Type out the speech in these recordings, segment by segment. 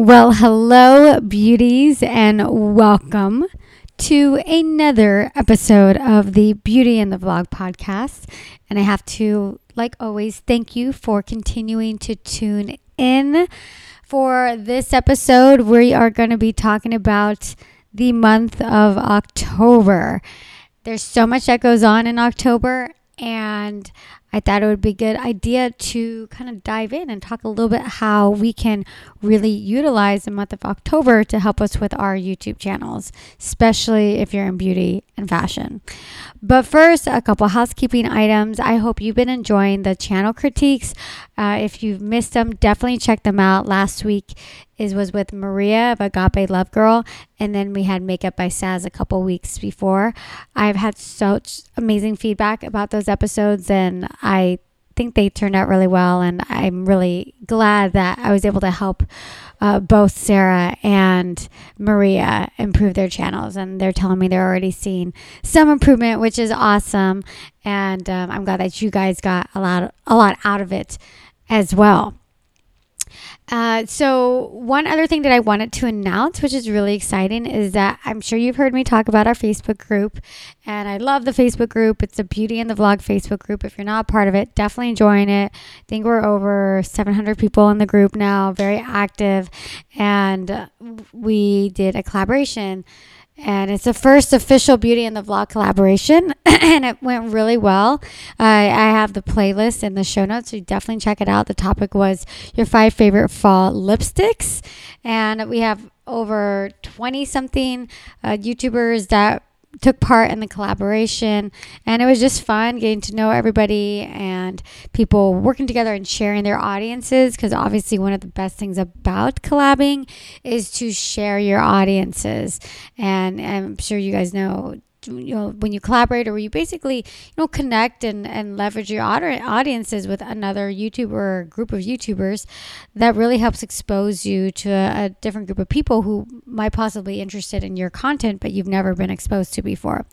Well, hello, beauties, and welcome to another episode of the Beauty and the Vlog podcast. And I have to, like always, thank you for continuing to tune in. For this episode, we are going to be talking about the month of October. There's so much that goes on in October, and I thought it would be a good idea to kind of dive in and talk a little bit how we can really utilize the month of October to help us with our YouTube channels, especially if you're in beauty and fashion. But first, a couple housekeeping items. I hope you've been enjoying the channel critiques. Uh, if you've missed them, definitely check them out. Last week is was with Maria of Agape Love Girl, and then we had Makeup by Saz a couple weeks before. I've had such amazing feedback about those episodes, and I think they turned out really well. And I'm really glad that I was able to help uh, both Sarah and Maria improve their channels. And they're telling me they're already seeing some improvement, which is awesome. And um, I'm glad that you guys got a lot, a lot out of it as well. Uh, so, one other thing that I wanted to announce, which is really exciting, is that I'm sure you've heard me talk about our Facebook group. And I love the Facebook group. It's a Beauty and the Vlog Facebook group. If you're not part of it, definitely join it. I think we're over 700 people in the group now, very active. And we did a collaboration and it's the first official Beauty and the Vlog collaboration, and it went really well. Uh, I have the playlist in the show notes, so you definitely check it out. The topic was your five favorite fall lipsticks, and we have over 20 something uh, YouTubers that took part in the collaboration and it was just fun getting to know everybody and people working together and sharing their audiences because obviously one of the best things about collabing is to share your audiences. And i'm sure you guys know you know when you collaborate or you basically you know connect and and leverage your audiences with another youtuber or group of youtubers that really helps expose you to a, a different group of people who might possibly be interested in your content but you've never been exposed to before.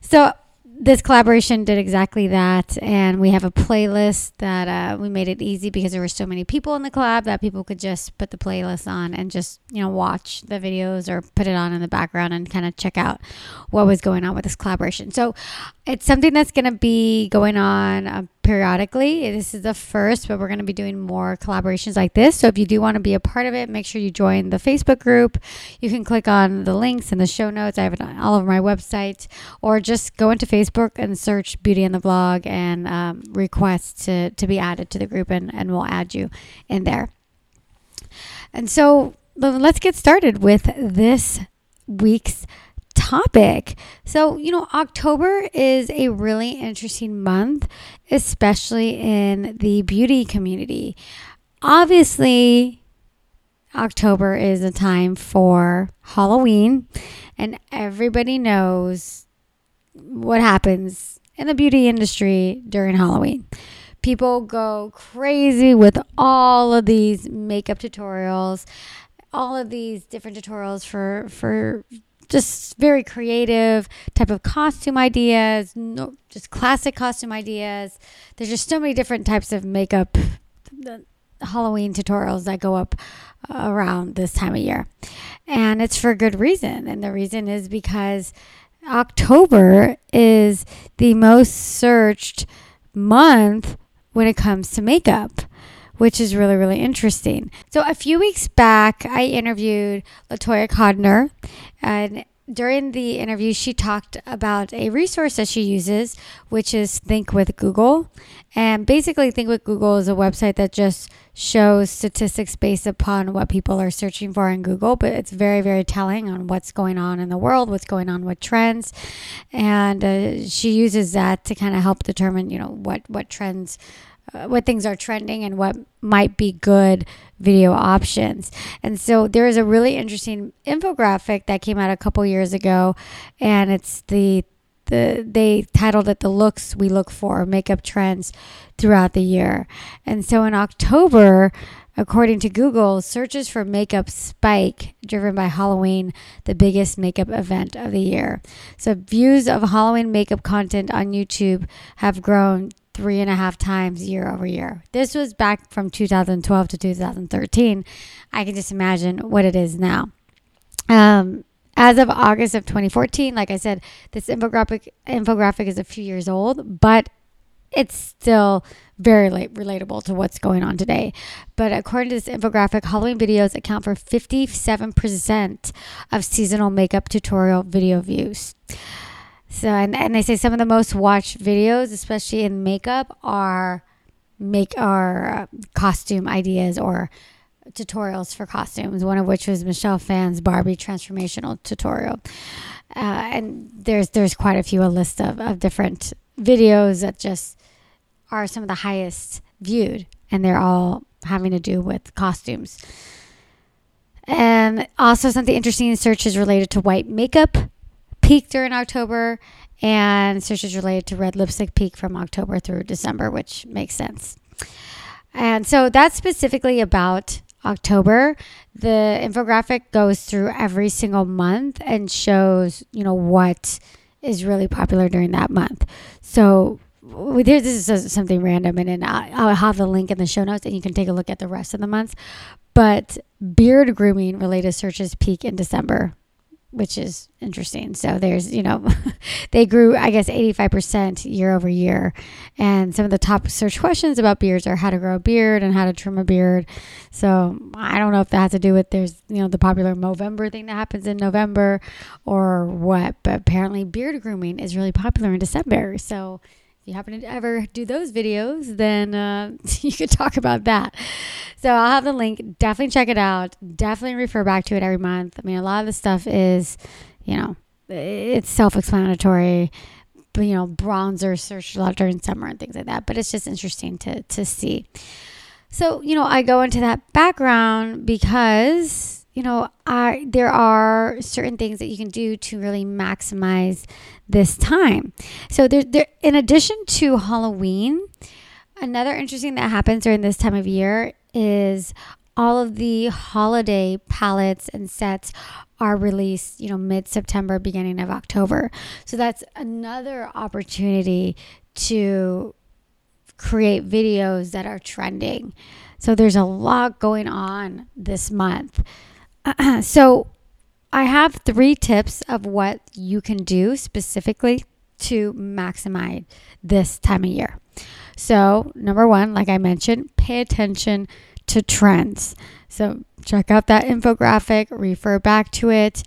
So this collaboration did exactly that and we have a playlist that uh, we made it easy because there were so many people in the collab that people could just put the playlist on and just you know watch the videos or put it on in the background and kind of check out what was going on with this collaboration. So it's something that's going to be going on uh, periodically. This is the first, but we're going to be doing more collaborations like this. So if you do want to be a part of it, make sure you join the Facebook group. You can click on the links in the show notes. I have it all over my website, or just go into Facebook and search Beauty and the Vlog and um, request to, to be added to the group, and, and we'll add you in there. And so let's get started with this week's topic. So, you know, October is a really interesting month, especially in the beauty community. Obviously, October is a time for Halloween, and everybody knows what happens in the beauty industry during Halloween. People go crazy with all of these makeup tutorials, all of these different tutorials for for just very creative type of costume ideas, no, just classic costume ideas. There's just so many different types of makeup Halloween tutorials that go up uh, around this time of year. And it's for a good reason. And the reason is because October is the most searched month when it comes to makeup which is really, really interesting. So, a few weeks back, I interviewed Latoya Codner, and during the interview, she talked about a resource that she uses, which is Think with Google. And basically, Think with Google is a website that just shows statistics based upon what people are searching for in Google, but it's very, very telling on what's going on in the world, what's going on with trends. And uh, she uses that to kind of help determine, you know, what, what trends Uh, what things are trending and what might be good video options. And so there is a really interesting infographic that came out a couple years ago, and it's the the they titled it the looks we look for makeup trends throughout the year. And so in October, according to Google, searches for makeup spike driven by Halloween, the biggest makeup event of the year. So views of Halloween makeup content on YouTube have grown three and a half times year over year. This was back from 2012 to 2013. I can just imagine what it is now. Um, as of August of 2014, like I said, this infographic infographic is a few years old, but it's still very relatable to what's going on today. But according to this infographic, Halloween videos account for 57% of seasonal makeup tutorial video views. So, and, and they say some of the most watched videos, especially in makeup, are make our uh, costume ideas or tutorials for costumes. One of which was Michelle Phan's Barbie transformational tutorial, uh, and there's there's quite a few a list of, of different videos that just are some of the highest viewed, and they're all having to do with costumes. And also something interesting in searches related to white makeup peaked during October, and searches related to red lipstick peak from October through December, which makes sense. And so that's specifically about October. The infographic goes through every single month and shows, you know, what is really popular during that month. So this is something random, and then I'll have the link in the show notes, and you can take a look at the rest of the months. But beard grooming related searches peak in December which is interesting. So there's, you know, they grew, I guess, 85% year over year. And some of the top search questions about beards are how to grow a beard and how to trim a beard. So I don't know if that has to do with there's, you know, the popular Movember thing that happens in November or what, but apparently beard grooming is really popular in December. So if you happen to ever do those videos, then uh, you could talk about that. So I'll have the link. Definitely check it out. Definitely refer back to it every month. I mean, a lot of the stuff is, you know, it's self-explanatory. You know, bronzer search a lot during summer and things like that. But it's just interesting to to see. So you know, I go into that background because you know, I, there are certain things that you can do to really maximize this time. So there, there, in addition to Halloween, another interesting that happens during this time of year is all of the holiday palettes and sets are released, you know, mid September, beginning of October. So that's another opportunity to create videos that are trending. So there's a lot going on this month. so I have three tips of what you can do specifically to maximize this time of year. So, number one, like I mentioned, pay attention to trends. So, check out that infographic, refer back to it,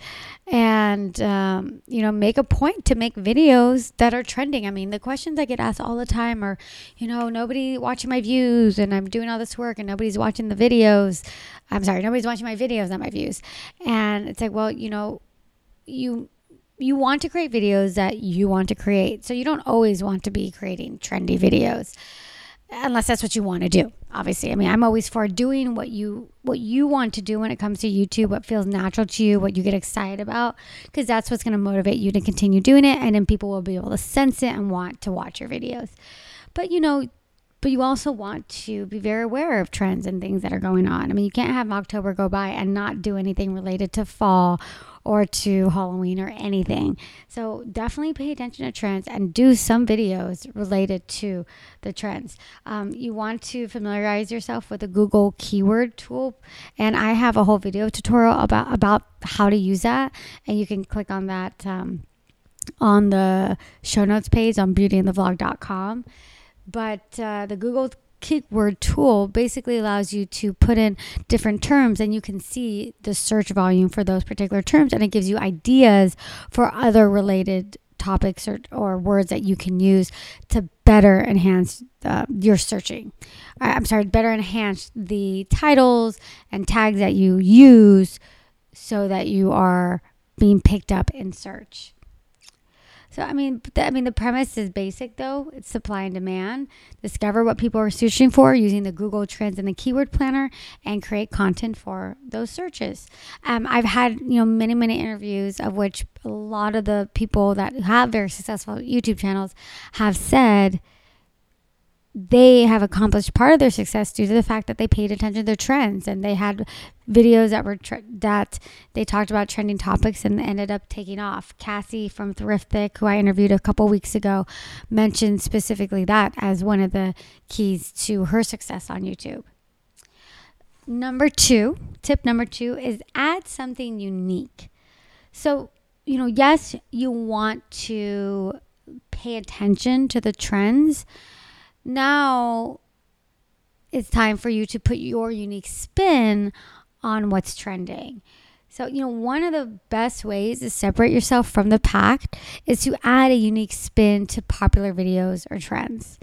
and um, you know make a point to make videos that are trending i mean the questions i get asked all the time are you know nobody watching my views and i'm doing all this work and nobody's watching the videos i'm sorry nobody's watching my videos not my views and it's like well you know you you want to create videos that you want to create. So you don't always want to be creating trendy videos unless that's what you want to do obviously. I mean i'm always for doing what you what you want to do when it comes to youtube what feels natural to you what you get excited about because that's what's going to motivate you to continue doing it and then people will be able to sense it and want to watch your videos. But you know but you also want to be very aware of trends and things that are going on. I mean, you can't have October go by and not do anything related to fall or to Halloween or anything. So definitely pay attention to trends and do some videos related to the trends. Um, you want to familiarize yourself with the Google keyword tool, and I have a whole video tutorial about about how to use that, and you can click on that. Um, on the show notes page on beautyinthevlog.com but uh, the Google keyword tool basically allows you to put in different terms and you can see the search volume for those particular terms and it gives you ideas for other related topics or, or words that you can use to better enhance uh, your searching. I'm sorry, better enhance the titles and tags that you use so that you are being picked up in search. So I mean, the, I mean, the premise is basic though. It's supply and demand. Discover what people are searching for using the Google Trends and the Keyword Planner, and create content for those searches. Um, I've had you know many many interviews of which a lot of the people that have very successful YouTube channels have said they have accomplished part of their success due to the fact that they paid attention to their trends and they had videos that were tre- that they talked about trending topics and ended up taking off. Cassie from Thrifthick, who I interviewed a couple weeks ago, mentioned specifically that as one of the keys to her success on YouTube. Number two, tip number two is add something unique. So, you know, yes, you want to pay attention to the trends now it's time for you to put your unique spin on what's trending. So, you know, one of the best ways to separate yourself from the pack is to add a unique spin to popular videos or trends.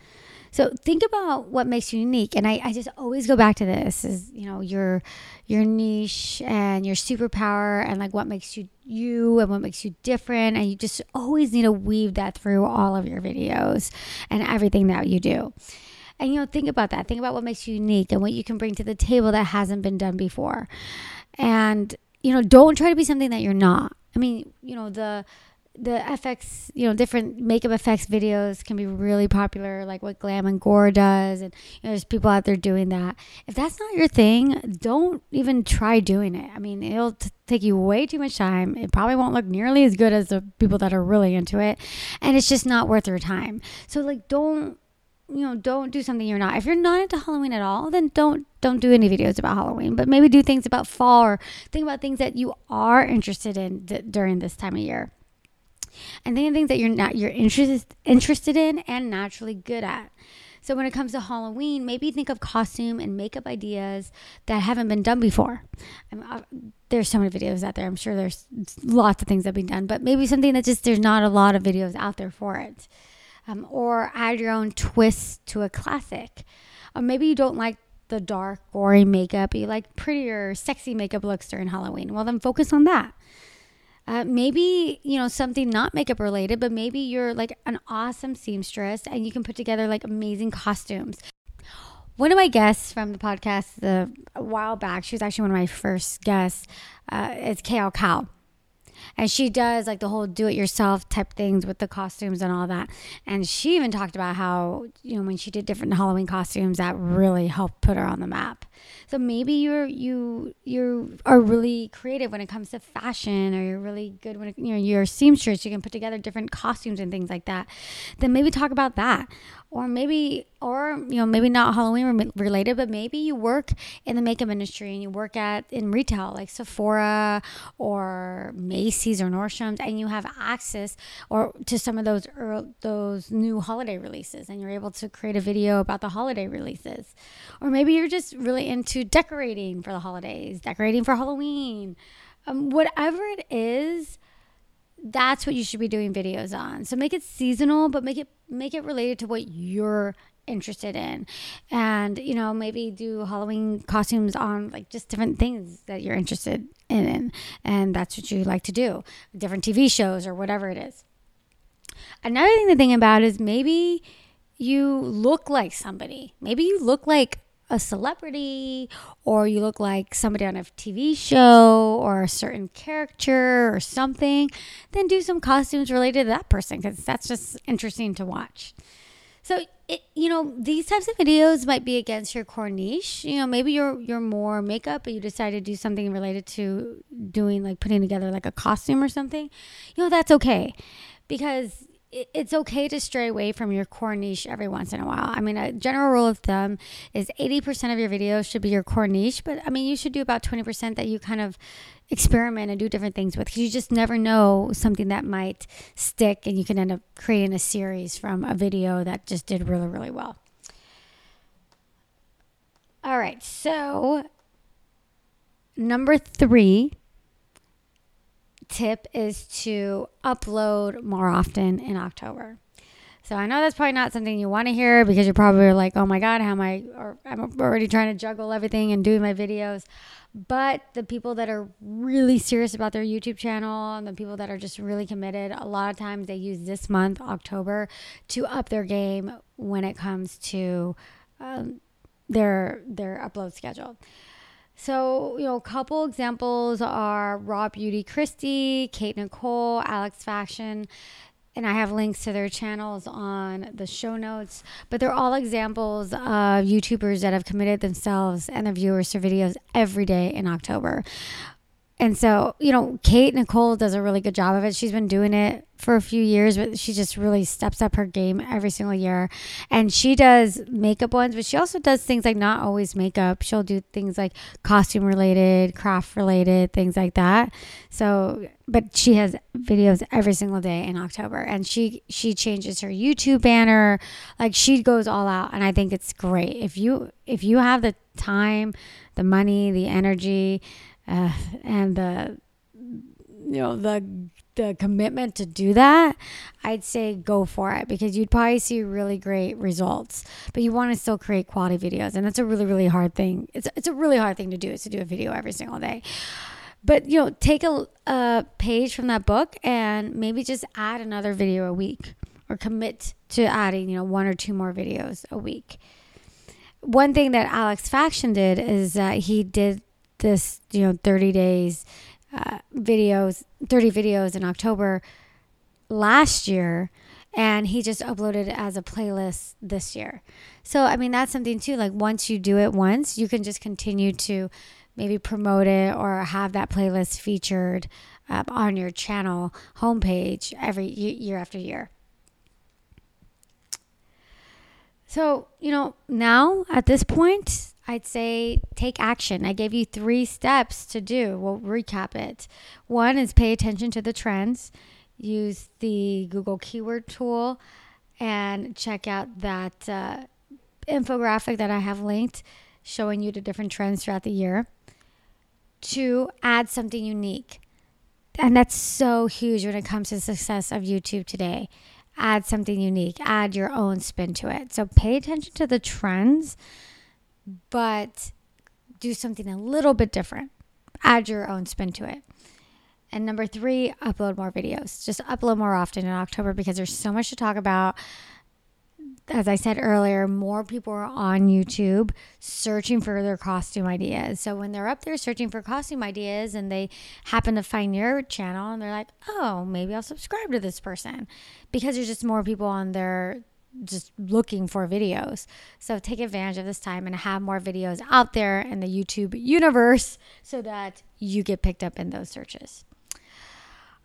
So think about what makes you unique. And I, I just always go back to this is, you know, your your niche and your superpower and like what makes you you and what makes you different. And you just always need to weave that through all of your videos and everything that you do. And you know, think about that. Think about what makes you unique and what you can bring to the table that hasn't been done before. And, you know, don't try to be something that you're not. I mean, you know, the the FX, you know, different makeup effects videos can be really popular, like what Glam and Gore does, and you know, there's people out there doing that. If that's not your thing, don't even try doing it. I mean, it'll t- take you way too much time. It probably won't look nearly as good as the people that are really into it, and it's just not worth your time. So, like, don't you know don't do something you're not if you're not into halloween at all then don't don't do any videos about halloween but maybe do things about fall or think about things that you are interested in d- during this time of year and think of things that you're not you're interested interested in and naturally good at. So when it comes to Halloween, maybe think of costume and makeup ideas that haven't been done before. I mean, uh, there's so many videos out there. I'm sure there's lots of things that have been done, but maybe something that just there's not a lot of videos out there for it. Um, or add your own twist to a classic. Or maybe you don't like the dark, gory makeup. You like prettier, sexy makeup looks during Halloween. Well, then focus on that. Uh, maybe you know something not makeup related, but maybe you're like an awesome seamstress and you can put together like amazing costumes. One of my guests from the podcast the, a while back, she was actually one of my first guests. Uh, is Kale Cow and she does like the whole do it yourself type things with the costumes and all that. And she even talked about how, you know, when she did different Halloween costumes that really helped put her on the map. So maybe you're you you are really creative when it comes to fashion or you're really good when it, you know you're a seamstress, you can put together different costumes and things like that. Then maybe talk about that or maybe or you know maybe not halloween related but maybe you work in the makeup industry and you work at in retail like sephora or macy's or nordstrom's and you have access or to some of those early, those new holiday releases and you're able to create a video about the holiday releases or maybe you're just really into decorating for the holidays decorating for halloween. Um, whatever it is that's what you should be doing videos on. So make it seasonal, but make it make it related to what you're interested in. And you know maybe do halloween costumes on like just different things that you're interested in and that's what you like to do. Different tv shows or whatever it is. Another thing to think about is maybe you look like somebody. Maybe you look like a celebrity or you look like somebody on a TV show or a certain character or something, then do some costumes related to that person because that's just interesting to watch. So, it, you know, these types of videos might be against your core niche. You know, maybe you're you're more makeup, but you decide to do something related to doing like putting together like a costume or something. You know, that's okay because it's okay to stray away from your core niche every once in a while. I mean, a general rule of thumb is 80% of your videos should be your core niche, but I mean, you should do about 20% that you kind of experiment and do different things with because you just never know something that might stick and you can end up creating a series from a video that just did really, really well. All right, so number three tip is to upload more often in October. So I know that's probably not something you want to hear because you're probably like, "Oh my God, how am I?" Or I'm already trying to juggle everything and doing my videos. But the people that are really serious about their YouTube channel and the people that are just really committed, a lot of times they use this month, October, to up their game when it comes to um, their their upload schedule. So, you know, a couple examples are Raw Beauty Kristi, Kate Nicole, Alex Faction. and I have links to their channels on the show notes. But they're all examples of YouTubers that have committed themselves and their viewers to videos every day in October. And so, you know, Kate Nicole does a really good job of it. She's been doing it for a few years, but she just really steps up her game every single year. And she does makeup ones, but she also does things like not always makeup. She'll do things like costume related, craft related, things like that. So, but she has videos every single day in October and she she changes her YouTube banner. Like she goes all out and I think it's great. If you if you have the time, the money, the energy, uh, and the you know the the commitment to do that, I'd say go for it because you'd probably see really great results. But you want to still create quality videos, and that's a really really hard thing. It's it's a really hard thing to do is to do a video every single day. But you know, take a, a page from that book and maybe just add another video a week, or commit to adding you know one or two more videos a week. One thing that Alex Faction did is that he did this, you know, 30 days uh, videos, 30 videos in October last year. And he just uploaded it as a playlist this year. So, I mean, that's something too. Like, once you do it once, you can just continue to maybe promote it or have that playlist featured uh, on your channel homepage every year after year. So, you know, now at this point, I'd say take action. I gave you three steps to do. We'll recap it. One is pay attention to the trends, use the Google keyword tool, and check out that uh, infographic that I have linked showing you the different trends throughout the year. Two, add something unique. And that's so huge when it comes to the success of YouTube today. Add something unique, add your own spin to it. So pay attention to the trends but do something a little bit different. Add your own spin to it. And number three, upload more videos. Just upload more often in October because there's so much to talk about. As I said earlier, more people are on YouTube searching for their costume ideas. So when they're up there searching for costume ideas and they happen to find your channel and they're like, oh, maybe I'll subscribe to this person because there's just more people on their just looking for videos. So take advantage of this time and have more videos out there in the YouTube universe so that you get picked up in those searches.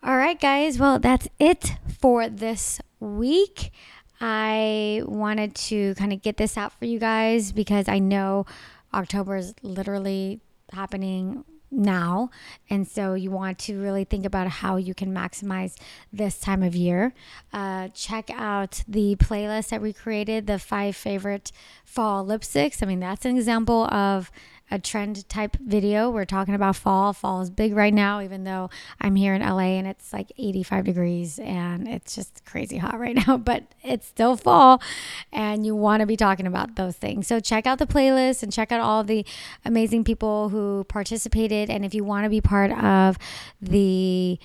All right, guys. Well, that's it for this week. I wanted to kind of get this out for you guys because I know October is literally happening now. And so you want to really think about how you can maximize this time of year. Uh, check out the playlist that we created, the five favorite fall lipsticks. I mean, that's an example of a trend type video. We're talking about fall. Fall is big right now, even though I'm here in LA and it's like 85 degrees and it's just crazy hot right now, but it's still fall and you want to be talking about those things. So check out the playlist and check out all the amazing people who participated. And if you want to be part of the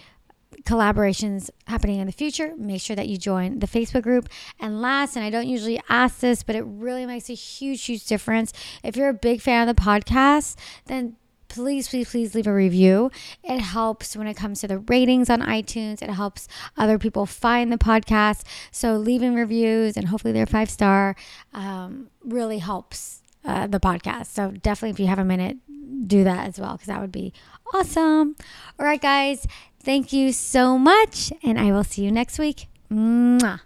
collaborations happening in the future, make sure that you join the Facebook group. And last, and I don't usually ask this, but it really makes a huge, huge difference. If you're a big fan of the podcast, then please, please, please leave a review. It helps when it comes to the ratings on iTunes. It helps other people find the podcast. So leaving reviews and hopefully they're five star um, really helps uh, the podcast. So definitely, if you have a minute, do that as well because that would be awesome. All right, guys. Thank you so much, and I will see you next week. Mwah.